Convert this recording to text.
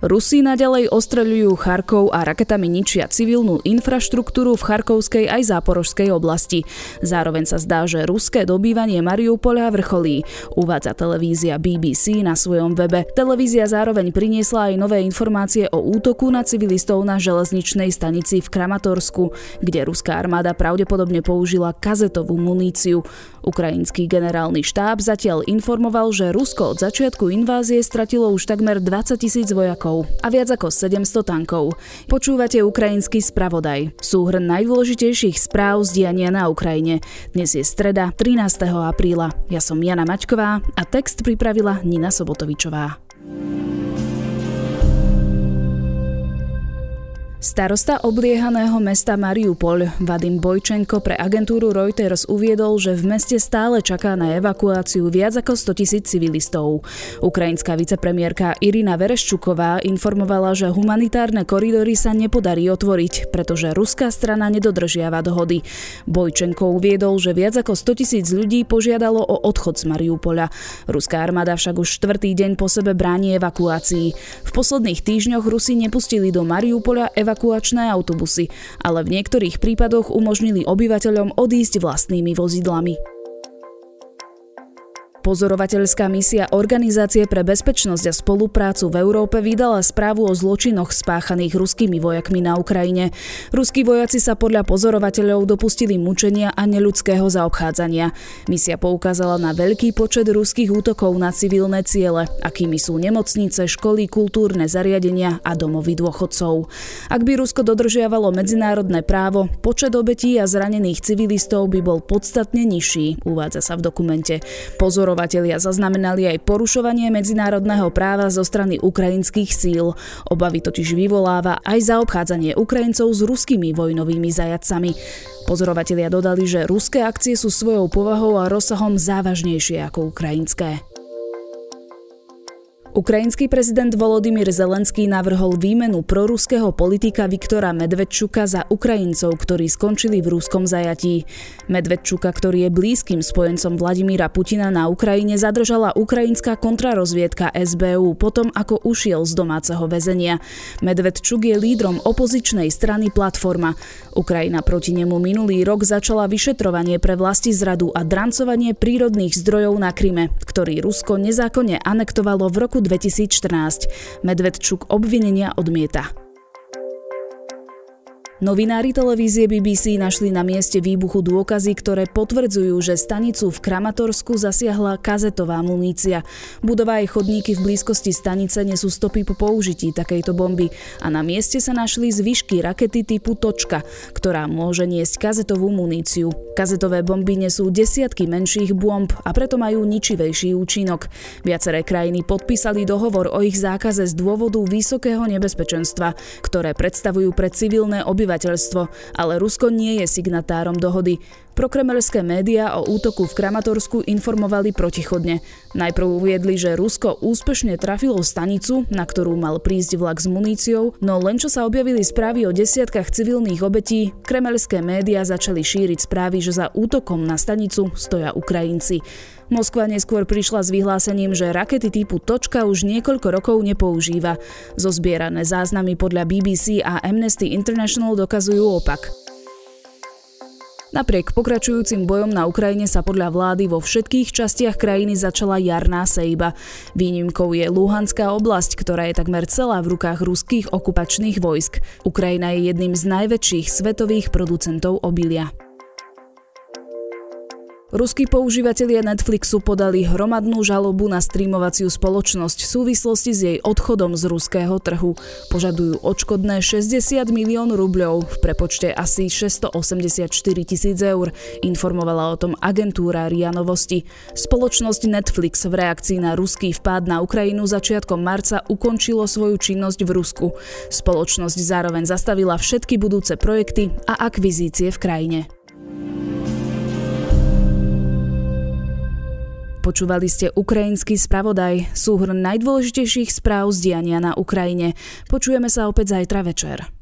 Rusi naďalej ostreľujú Charkov a raketami ničia civilnú infraštruktúru v Charkovskej aj Záporožskej oblasti. Zároveň sa zdá, že ruské dobývanie Mariupoľa vrcholí, uvádza televízia BBC na svojom webe. Televízia zároveň priniesla aj nové informácie o útoku na civilistov na železničnej stanici v Kramatorsku, kde ruská armáda pravdepodobne použila kazetovú muníciu. Ukrajinský generálny štáb zatiaľ informoval, že Rusko od začiatku invázie stratilo už takmer 20 tisíc vojakov a viac ako 700 tankov. Počúvate ukrajinský spravodaj. Súhrn najdôležitejších správ z diania na Ukrajine. Dnes je streda 13. apríla. Ja som Jana Maťková a text pripravila Nina Sobotovičová. Starosta obliehaného mesta Mariupol Vadim Bojčenko pre agentúru Reuters uviedol, že v meste stále čaká na evakuáciu viac ako 100 tisíc civilistov. Ukrajinská vicepremiérka Irina Vereščuková informovala, že humanitárne koridory sa nepodarí otvoriť, pretože ruská strana nedodržiava dohody. Bojčenko uviedol, že viac ako 100 tisíc ľudí požiadalo o odchod z Mariupola. Ruská armáda však už štvrtý deň po sebe bráni evakuácii. V posledných týždňoch Rusi nepustili do Mariupola evakuáciu evakuačné autobusy, ale v niektorých prípadoch umožnili obyvateľom odísť vlastnými vozidlami. Pozorovateľská misia Organizácie pre bezpečnosť a spoluprácu v Európe vydala správu o zločinoch spáchaných ruskými vojakmi na Ukrajine. Ruskí vojaci sa podľa pozorovateľov dopustili mučenia a neľudského zaobchádzania. Misia poukázala na veľký počet ruských útokov na civilné ciele, akými sú nemocnice, školy, kultúrne zariadenia a domovy dôchodcov. Ak by Rusko dodržiavalo medzinárodné právo, počet obetí a zranených civilistov by bol podstatne nižší, uvádza sa v dokumente. Pozor Pozorovatelia zaznamenali aj porušovanie medzinárodného práva zo strany ukrajinských síl. Obavy totiž vyvoláva aj zaobchádzanie Ukrajincov s ruskými vojnovými zajacami. Pozorovatelia dodali, že ruské akcie sú svojou povahou a rozsahom závažnejšie ako ukrajinské. Ukrajinský prezident Volodymyr Zelenský navrhol výmenu proruského politika Viktora Medvedčuka za Ukrajincov, ktorí skončili v rúskom zajatí. Medvedčuka, ktorý je blízkym spojencom Vladimíra Putina na Ukrajine, zadržala ukrajinská kontrarozviedka SBU potom, ako ušiel z domáceho väzenia. Medvedčuk je lídrom opozičnej strany Platforma. Ukrajina proti nemu minulý rok začala vyšetrovanie pre vlasti zradu a drancovanie prírodných zdrojov na Kryme, ktorý Rusko nezákonne anektovalo v roku 2014. Medvedčuk obvinenia odmieta. Novinári televízie BBC našli na mieste výbuchu dôkazy, ktoré potvrdzujú, že stanicu v Kramatorsku zasiahla kazetová munícia. Budova aj chodníky v blízkosti stanice nesú stopy po použití takejto bomby a na mieste sa našli zvyšky rakety typu Točka, ktorá môže niesť kazetovú muníciu. Kazetové bomby nesú desiatky menších bomb a preto majú ničivejší účinok. Viaceré krajiny podpísali dohovor o ich zákaze z dôvodu vysokého nebezpečenstva, ktoré predstavujú pre civilné obyvateľstvo obyvateľstvo, ale Rusko nie je signatárom dohody. Prokremelské médiá o útoku v Kramatorsku informovali protichodne. Najprv uviedli, že Rusko úspešne trafilo stanicu, na ktorú mal prísť vlak s muníciou, no len čo sa objavili správy o desiatkách civilných obetí, kremelské médiá začali šíriť správy, že za útokom na stanicu stoja Ukrajinci. Moskva neskôr prišla s vyhlásením, že rakety typu Točka už niekoľko rokov nepoužíva. Zozbierané záznamy podľa BBC a Amnesty International dokazujú opak. Napriek pokračujúcim bojom na Ukrajine sa podľa vlády vo všetkých častiach krajiny začala jarná sejba. Výnimkou je Luhanská oblasť, ktorá je takmer celá v rukách ruských okupačných vojsk. Ukrajina je jedným z najväčších svetových producentov obilia. Ruskí používatelia Netflixu podali hromadnú žalobu na streamovaciu spoločnosť v súvislosti s jej odchodom z ruského trhu. Požadujú odškodné 60 milión rubľov v prepočte asi 684 tisíc eur, informovala o tom agentúra RIA Novosti. Spoločnosť Netflix v reakcii na ruský vpád na Ukrajinu začiatkom marca ukončilo svoju činnosť v Rusku. Spoločnosť zároveň zastavila všetky budúce projekty a akvizície v krajine. Počúvali ste ukrajinský spravodaj, súhrn najdôležitejších správ z diania na Ukrajine. Počujeme sa opäť zajtra večer.